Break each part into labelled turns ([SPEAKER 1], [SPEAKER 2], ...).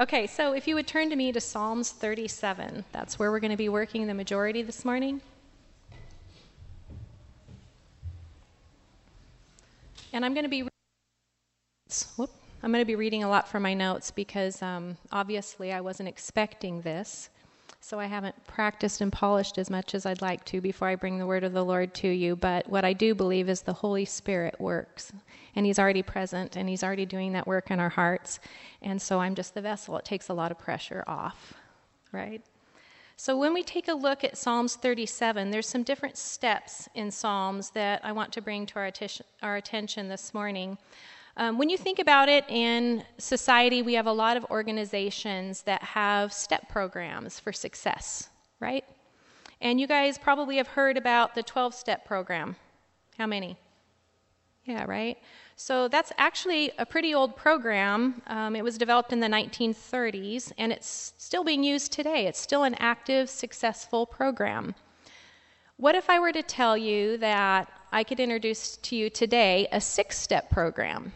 [SPEAKER 1] Okay, so if you would turn to me to Psalms 37, that's where we're going to be working the majority this morning. And I'm going to be whoop, I'm going to be reading a lot from my notes because um, obviously I wasn't expecting this. So I haven't practiced and polished as much as I'd like to before I bring the word of the Lord to you. But what I do believe is the Holy Spirit works. And He's already present and He's already doing that work in our hearts. And so I'm just the vessel. It takes a lot of pressure off, right? So when we take a look at Psalms 37, there's some different steps in Psalms that I want to bring to our, atti- our attention this morning. Um, when you think about it in society, we have a lot of organizations that have step programs for success, right? And you guys probably have heard about the 12 step program. How many? Yeah, right? So that's actually a pretty old program. Um, it was developed in the 1930s and it's still being used today. It's still an active, successful program. What if I were to tell you that I could introduce to you today a six step program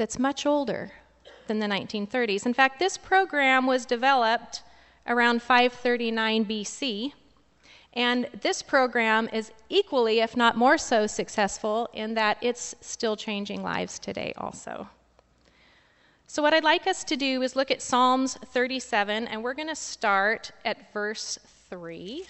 [SPEAKER 1] that's much older than the 1930s? In fact, this program was developed around 539 BC. And this program is equally, if not more so, successful in that it's still changing lives today, also. So, what I'd like us to do is look at Psalms 37, and we're going to start at verse 3.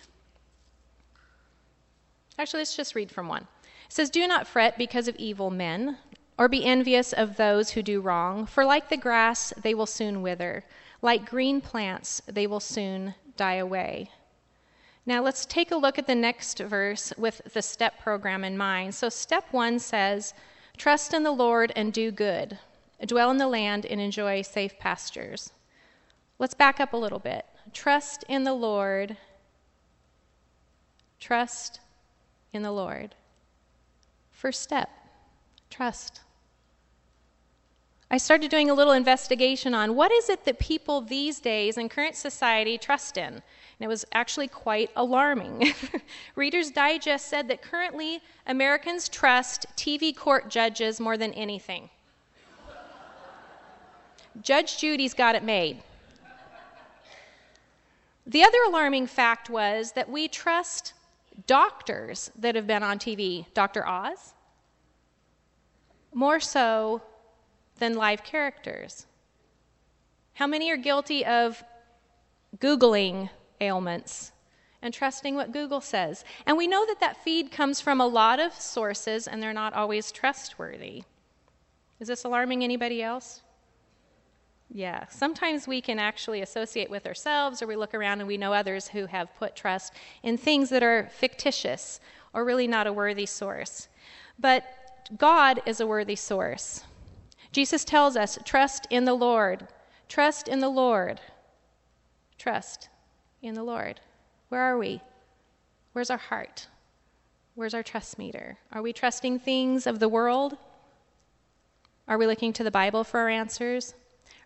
[SPEAKER 1] Actually, let's just read from 1. It says, Do not fret because of evil men, or be envious of those who do wrong, for like the grass, they will soon wither. Like green plants, they will soon die away. Now let's take a look at the next verse with the step program in mind. So, step one says, Trust in the Lord and do good, dwell in the land and enjoy safe pastures. Let's back up a little bit. Trust in the Lord. Trust in the Lord. First step trust. I started doing a little investigation on what is it that people these days in current society trust in. And it was actually quite alarming. Reader's Digest said that currently Americans trust TV court judges more than anything. Judge Judy's got it made. The other alarming fact was that we trust doctors that have been on TV, Dr. Oz, more so than live characters? How many are guilty of Googling ailments and trusting what Google says? And we know that that feed comes from a lot of sources and they're not always trustworthy. Is this alarming anybody else? Yeah, sometimes we can actually associate with ourselves or we look around and we know others who have put trust in things that are fictitious or really not a worthy source. But God is a worthy source. Jesus tells us trust in the Lord. Trust in the Lord. Trust in the Lord. Where are we? Where's our heart? Where's our trust meter? Are we trusting things of the world? Are we looking to the Bible for our answers?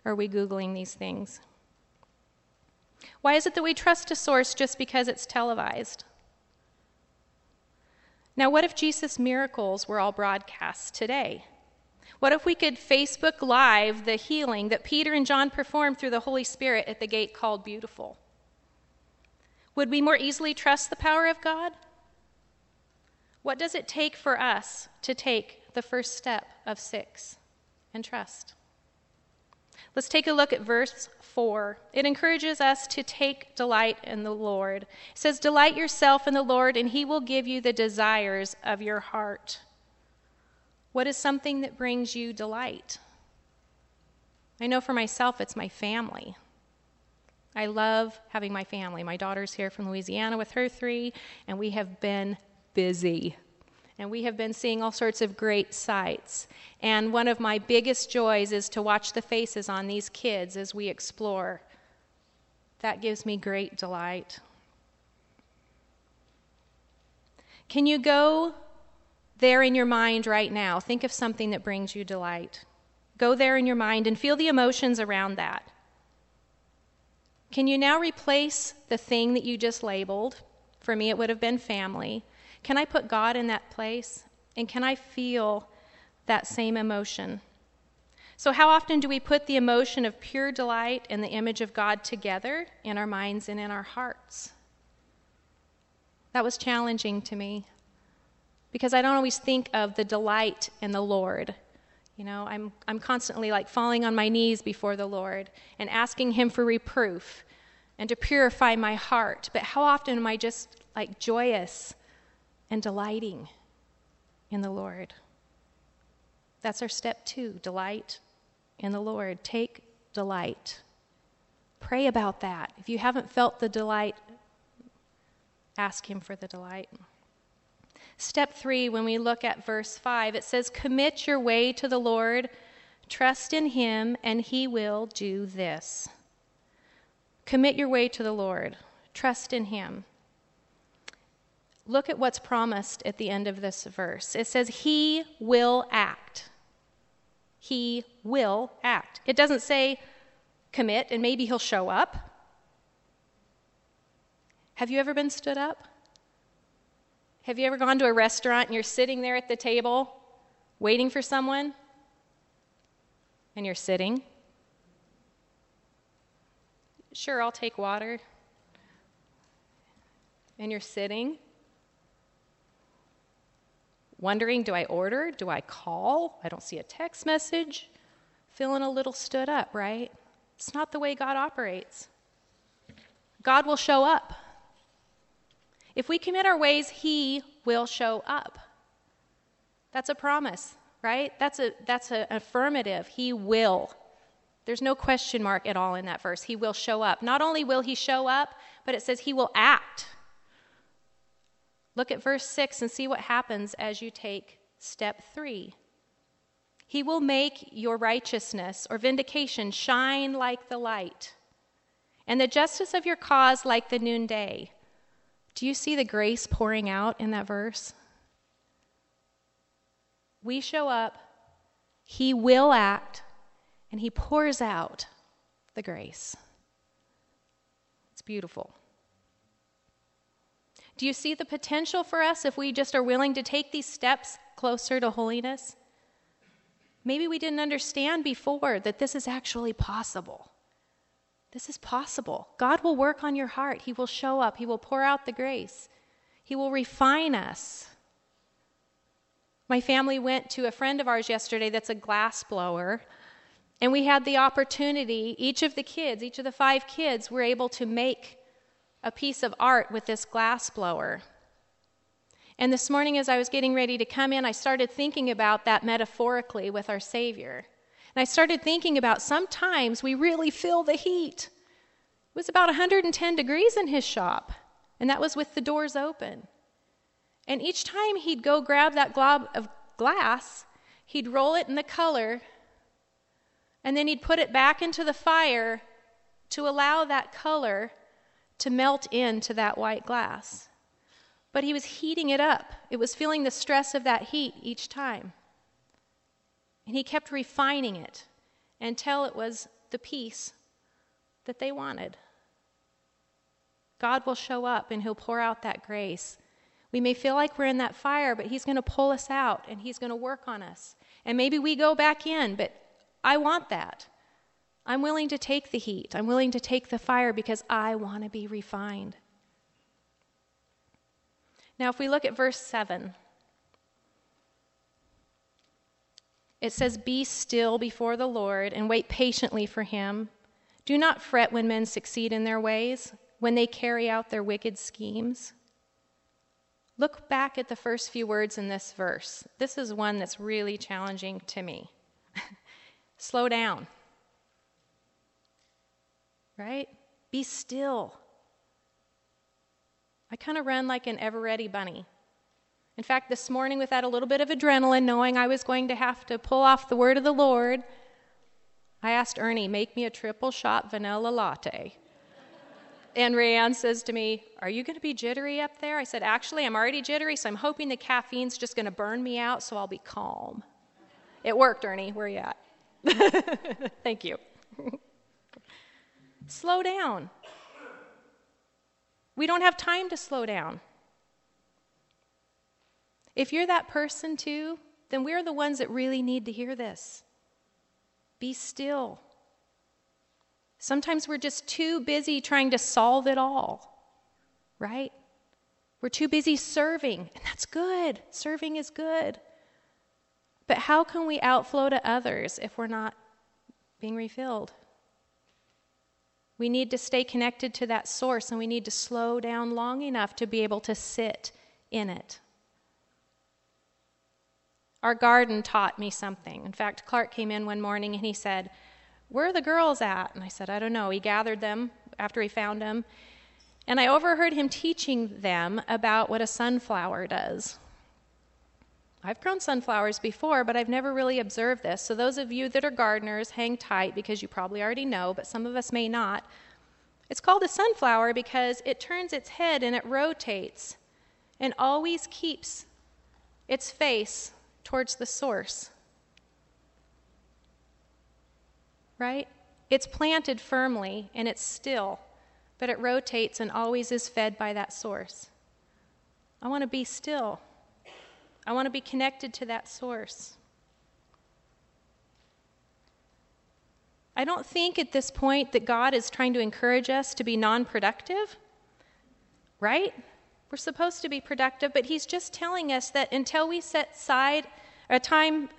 [SPEAKER 1] Are we Googling these things? Why is it that we trust a source just because it's televised? Now, what if Jesus' miracles were all broadcast today? What if we could Facebook Live the healing that Peter and John performed through the Holy Spirit at the gate called Beautiful? Would we more easily trust the power of God? What does it take for us to take the first step of six and trust? Let's take a look at verse 4. It encourages us to take delight in the Lord. It says, Delight yourself in the Lord, and he will give you the desires of your heart. What is something that brings you delight? I know for myself, it's my family. I love having my family. My daughter's here from Louisiana with her three, and we have been busy. And we have been seeing all sorts of great sights. And one of my biggest joys is to watch the faces on these kids as we explore. That gives me great delight. Can you go there in your mind right now. Think of something that brings you delight. Go there in your mind and feel the emotions around that. Can you now replace the thing that you just labeled? For me, it would have been family. Can I put God in that place? And can I feel that same emotion? So, how often do we put the emotion of pure delight and the image of God together in our minds and in our hearts? That was challenging to me because I don't always think of the delight in the Lord. You know, I'm, I'm constantly like falling on my knees before the Lord and asking Him for reproof and to purify my heart. But how often am I just like joyous and delighting in the Lord? That's our step two delight in the Lord. Take delight. Pray about that. If you haven't felt the delight, ask Him for the delight. Step three, when we look at verse five, it says, Commit your way to the Lord, trust in Him, and He will do this. Commit your way to the Lord, trust in Him. Look at what's promised at the end of this verse. It says, He will act. He will act. It doesn't say commit and maybe He'll show up. Have you ever been stood up? Have you ever gone to a restaurant and you're sitting there at the table waiting for someone? And you're sitting? Sure, I'll take water. And you're sitting? Wondering, do I order? Do I call? I don't see a text message. Feeling a little stood up, right? It's not the way God operates. God will show up. If we commit our ways, He will show up. That's a promise, right? That's a that's an affirmative. He will. There's no question mark at all in that verse. He will show up. Not only will he show up, but it says he will act. Look at verse 6 and see what happens as you take step 3. He will make your righteousness or vindication shine like the light, and the justice of your cause like the noonday. Do you see the grace pouring out in that verse? We show up, He will act, and He pours out the grace. It's beautiful. Do you see the potential for us if we just are willing to take these steps closer to holiness? Maybe we didn't understand before that this is actually possible. This is possible. God will work on your heart. He will show up. He will pour out the grace. He will refine us. My family went to a friend of ours yesterday that's a glass blower, and we had the opportunity, each of the kids, each of the five kids, were able to make a piece of art with this glass blower. And this morning, as I was getting ready to come in, I started thinking about that metaphorically with our Savior. And I started thinking about sometimes we really feel the heat. It was about 110 degrees in his shop, and that was with the doors open. And each time he'd go grab that glob of glass, he'd roll it in the color, and then he'd put it back into the fire to allow that color to melt into that white glass. But he was heating it up. It was feeling the stress of that heat each time. And he kept refining it until it was the piece that they wanted. God will show up and he'll pour out that grace. We may feel like we're in that fire, but he's going to pull us out and he's going to work on us. And maybe we go back in, but I want that. I'm willing to take the heat. I'm willing to take the fire because I want to be refined. Now, if we look at verse 7, It says, Be still before the Lord and wait patiently for him. Do not fret when men succeed in their ways, when they carry out their wicked schemes. Look back at the first few words in this verse. This is one that's really challenging to me. Slow down. Right? Be still. I kind of run like an ever ready bunny. In fact, this morning, with that a little bit of adrenaline, knowing I was going to have to pull off the word of the Lord, I asked Ernie, make me a triple shot vanilla latte. and Rayanne says to me, Are you going to be jittery up there? I said, Actually, I'm already jittery, so I'm hoping the caffeine's just going to burn me out so I'll be calm. It worked, Ernie. Where are you at? Thank you. slow down. We don't have time to slow down. If you're that person too, then we're the ones that really need to hear this. Be still. Sometimes we're just too busy trying to solve it all, right? We're too busy serving, and that's good. Serving is good. But how can we outflow to others if we're not being refilled? We need to stay connected to that source and we need to slow down long enough to be able to sit in it. Our garden taught me something. In fact, Clark came in one morning and he said, Where are the girls at? And I said, I don't know. He gathered them after he found them. And I overheard him teaching them about what a sunflower does. I've grown sunflowers before, but I've never really observed this. So, those of you that are gardeners, hang tight because you probably already know, but some of us may not. It's called a sunflower because it turns its head and it rotates and always keeps its face towards the source. Right? It's planted firmly and it's still, but it rotates and always is fed by that source. I want to be still. I want to be connected to that source. I don't think at this point that God is trying to encourage us to be non productive, right? We're supposed to be productive, but He's just telling us that until we set aside a time,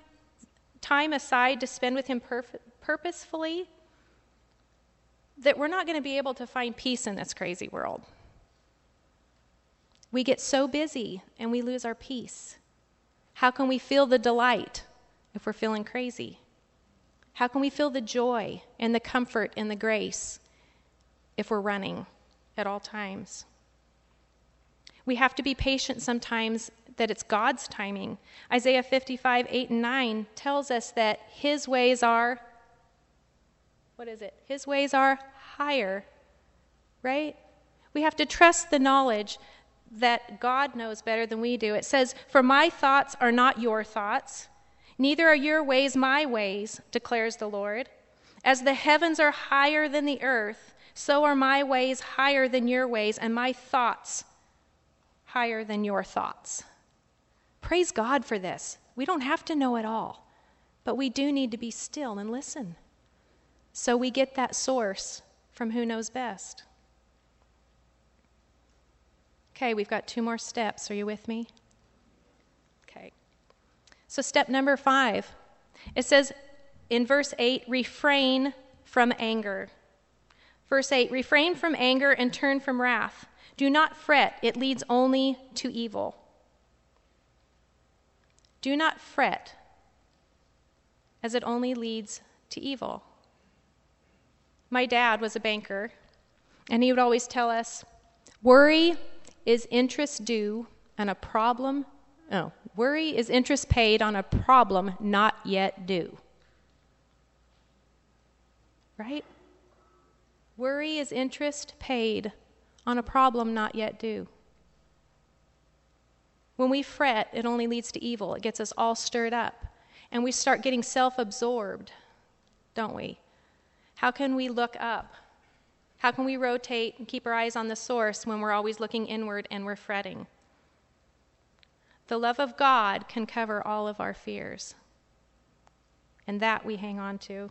[SPEAKER 1] time aside to spend with Him perf- purposefully, that we're not going to be able to find peace in this crazy world. We get so busy and we lose our peace. How can we feel the delight if we're feeling crazy? How can we feel the joy and the comfort and the grace if we're running at all times? We have to be patient sometimes that it's God's timing. Isaiah 55, 8 and 9 tells us that his ways are, what is it? His ways are higher, right? We have to trust the knowledge that God knows better than we do. It says, For my thoughts are not your thoughts, neither are your ways my ways, declares the Lord. As the heavens are higher than the earth, so are my ways higher than your ways, and my thoughts higher than your thoughts. Praise God for this. We don't have to know it all, but we do need to be still and listen. So we get that source from who knows best. Okay, we've got two more steps. Are you with me? Okay. So, step number five it says in verse 8, refrain from anger. Verse 8, refrain from anger and turn from wrath. Do not fret, it leads only to evil. Do not fret, as it only leads to evil. My dad was a banker, and he would always tell us worry is interest due on a problem? No, worry is interest paid on a problem not yet due. Right? Worry is interest paid on a problem not yet due. When we fret, it only leads to evil. It gets us all stirred up. And we start getting self absorbed, don't we? How can we look up? How can we rotate and keep our eyes on the source when we're always looking inward and we're fretting? The love of God can cover all of our fears. And that we hang on to.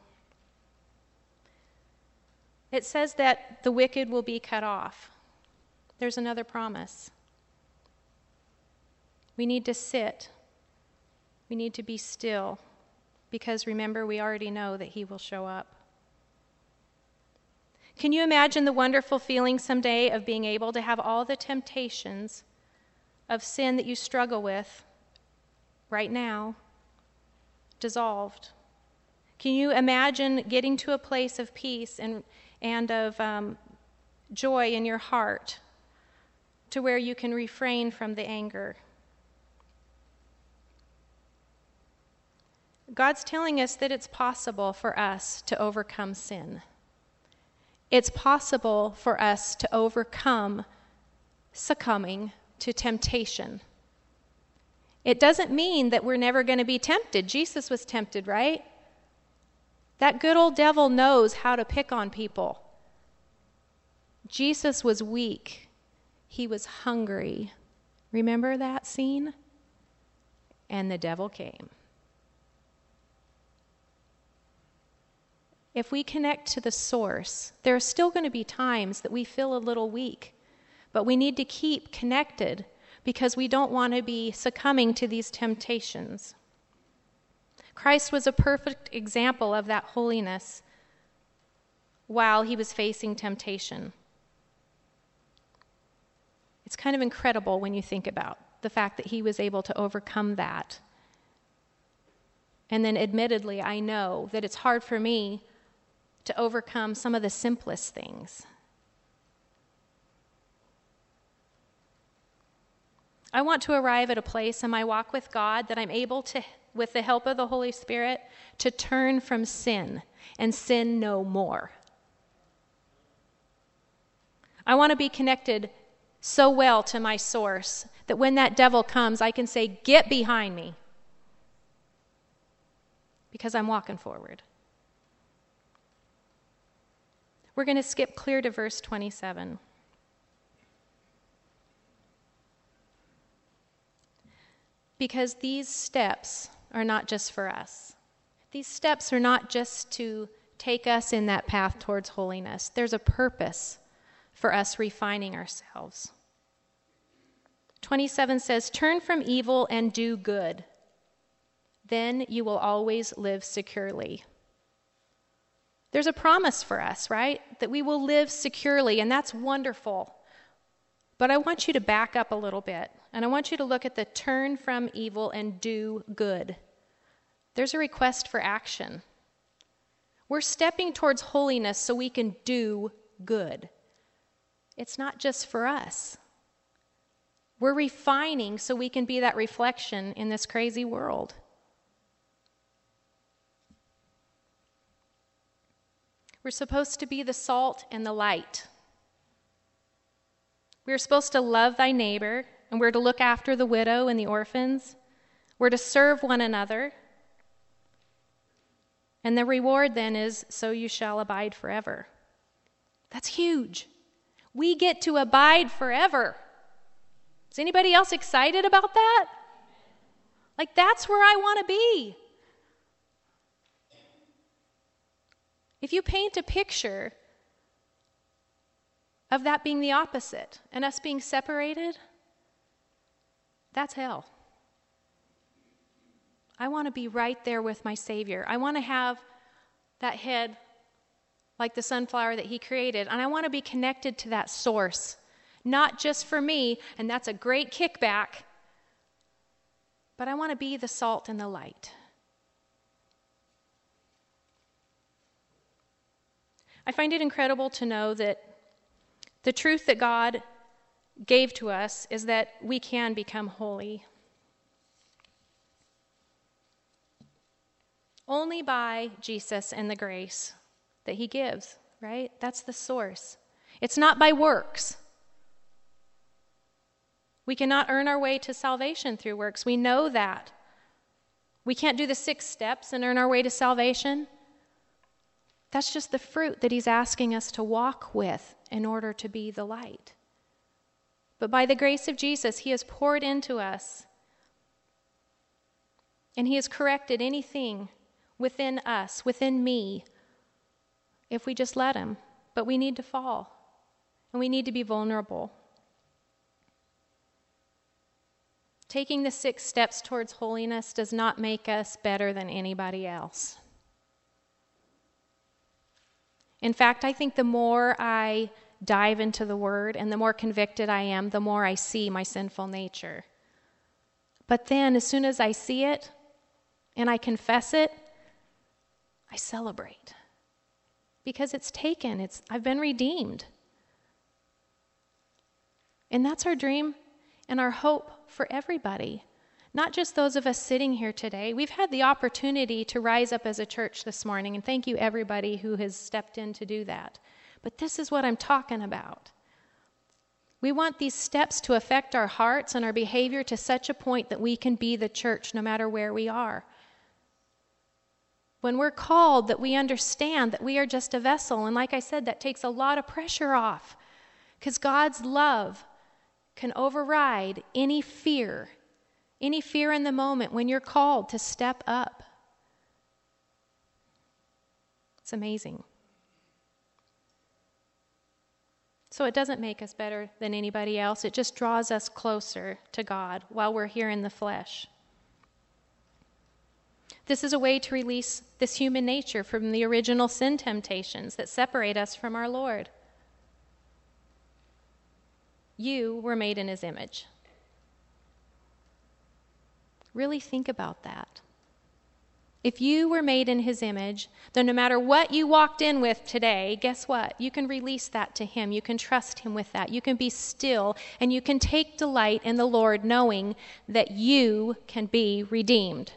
[SPEAKER 1] It says that the wicked will be cut off. There's another promise. We need to sit. We need to be still. Because remember, we already know that He will show up. Can you imagine the wonderful feeling someday of being able to have all the temptations of sin that you struggle with right now dissolved? Can you imagine getting to a place of peace and, and of um, joy in your heart to where you can refrain from the anger? God's telling us that it's possible for us to overcome sin it's possible for us to overcome succumbing to temptation. It doesn't mean that we're never going to be tempted. Jesus was tempted, right? That good old devil knows how to pick on people. Jesus was weak, he was hungry. Remember that scene? And the devil came. if we connect to the source, there are still going to be times that we feel a little weak, but we need to keep connected because we don't want to be succumbing to these temptations. Christ was a perfect example of that holiness while he was facing temptation. It's kind of incredible when you think about the fact that he was able to overcome that. And then, admittedly, I know that it's hard for me to overcome some of the simplest things. I want to arrive at a place in my walk with God that I'm able to, with the help of the Holy Spirit, to turn from sin and sin no more. I want to be connected so well to my source that when that devil comes, I can say, Get behind me. Because I'm walking forward. We're going to skip clear to verse 27. Because these steps are not just for us. These steps are not just to take us in that path towards holiness. There's a purpose for us refining ourselves. 27 says, Turn from evil and do good. Then you will always live securely. There's a promise for us, right? That we will live securely, and that's wonderful. But I want you to back up a little bit, and I want you to look at the turn from evil and do good. There's a request for action. We're stepping towards holiness so we can do good. It's not just for us. We're refining so we can be that reflection in this crazy world. We're supposed to be the salt and the light. We're supposed to love thy neighbor, and we're to look after the widow and the orphans. We're to serve one another. And the reward then is so you shall abide forever. That's huge. We get to abide forever. Is anybody else excited about that? Like, that's where I want to be. If you paint a picture of that being the opposite and us being separated, that's hell. I want to be right there with my Savior. I want to have that head like the sunflower that he created. And I want to be connected to that source, not just for me, and that's a great kickback, but I want to be the salt and the light. I find it incredible to know that the truth that God gave to us is that we can become holy. Only by Jesus and the grace that He gives, right? That's the source. It's not by works. We cannot earn our way to salvation through works. We know that. We can't do the six steps and earn our way to salvation. That's just the fruit that He's asking us to walk with in order to be the light. But by the grace of Jesus, He has poured into us and He has corrected anything within us, within me, if we just let Him. But we need to fall, and we need to be vulnerable. Taking the six steps towards holiness does not make us better than anybody else. In fact, I think the more I dive into the Word and the more convicted I am, the more I see my sinful nature. But then, as soon as I see it and I confess it, I celebrate because it's taken. It's I've been redeemed. And that's our dream and our hope for everybody. Not just those of us sitting here today. We've had the opportunity to rise up as a church this morning, and thank you everybody who has stepped in to do that. But this is what I'm talking about. We want these steps to affect our hearts and our behavior to such a point that we can be the church no matter where we are. When we're called, that we understand that we are just a vessel. And like I said, that takes a lot of pressure off because God's love can override any fear, any fear in the moment when you're called to step up. It's amazing. So it doesn't make us better than anybody else, it just draws us closer to God while we're here in the flesh. This is a way to release this human nature from the original sin temptations that separate us from our Lord. You were made in his image. Really think about that. If you were made in his image, then no matter what you walked in with today, guess what? You can release that to him. You can trust him with that. You can be still and you can take delight in the Lord knowing that you can be redeemed.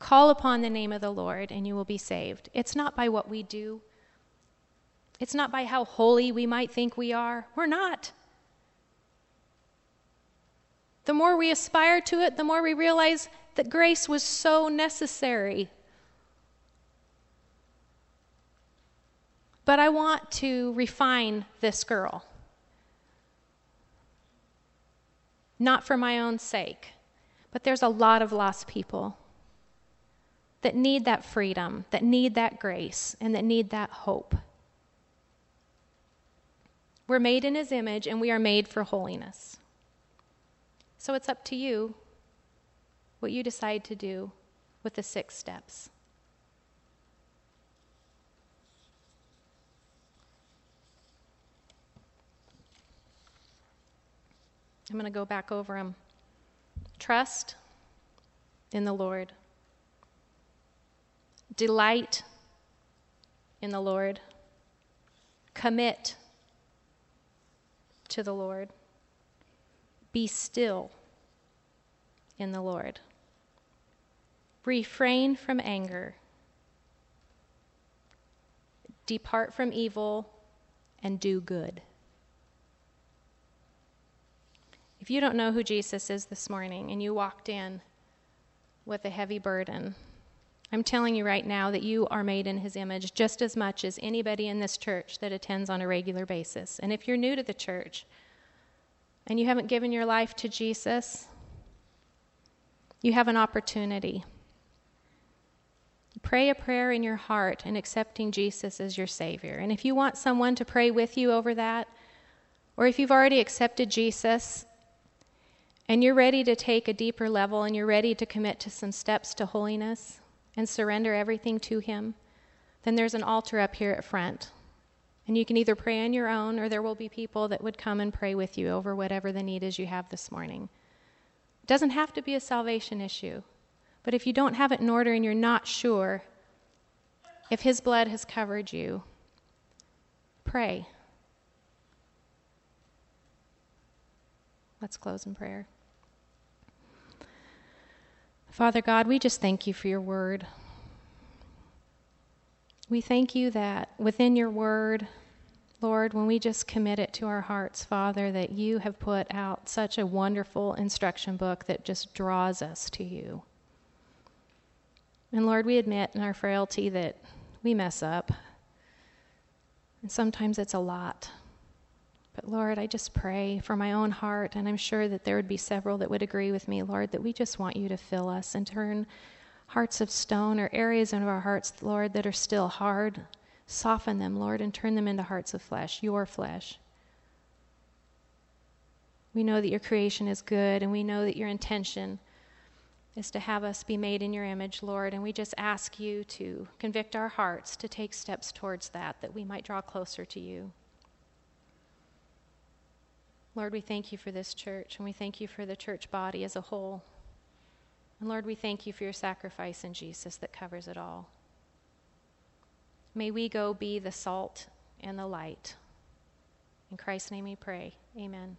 [SPEAKER 1] Call upon the name of the Lord and you will be saved. It's not by what we do, it's not by how holy we might think we are. We're not. The more we aspire to it, the more we realize that grace was so necessary. But I want to refine this girl. Not for my own sake, but there's a lot of lost people that need that freedom, that need that grace, and that need that hope. We're made in His image and we are made for holiness. So it's up to you what you decide to do with the six steps. I'm going to go back over them. Trust in the Lord delight in the Lord, commit to the Lord, be still in the Lord, refrain from anger, depart from evil, and do good. If you don't know who Jesus is this morning and you walked in with a heavy burden, I'm telling you right now that you are made in his image just as much as anybody in this church that attends on a regular basis. And if you're new to the church and you haven't given your life to Jesus, you have an opportunity. Pray a prayer in your heart and accepting Jesus as your Savior. And if you want someone to pray with you over that, or if you've already accepted Jesus and you're ready to take a deeper level and you're ready to commit to some steps to holiness, and surrender everything to Him, then there's an altar up here at front. And you can either pray on your own, or there will be people that would come and pray with you over whatever the need is you have this morning. It doesn't have to be a salvation issue, but if you don't have it in order and you're not sure if His blood has covered you, pray. Let's close in prayer. Father God, we just thank you for your word. We thank you that within your word, Lord, when we just commit it to our hearts, Father, that you have put out such a wonderful instruction book that just draws us to you. And Lord, we admit in our frailty that we mess up. And sometimes it's a lot. But Lord, I just pray for my own heart, and I'm sure that there would be several that would agree with me, Lord, that we just want you to fill us and turn hearts of stone or areas of our hearts, Lord, that are still hard. Soften them, Lord, and turn them into hearts of flesh, your flesh. We know that your creation is good, and we know that your intention is to have us be made in your image, Lord, and we just ask you to convict our hearts to take steps towards that, that we might draw closer to you. Lord, we thank you for this church, and we thank you for the church body as a whole. And Lord, we thank you for your sacrifice in Jesus that covers it all. May we go be the salt and the light. In Christ's name we pray. Amen.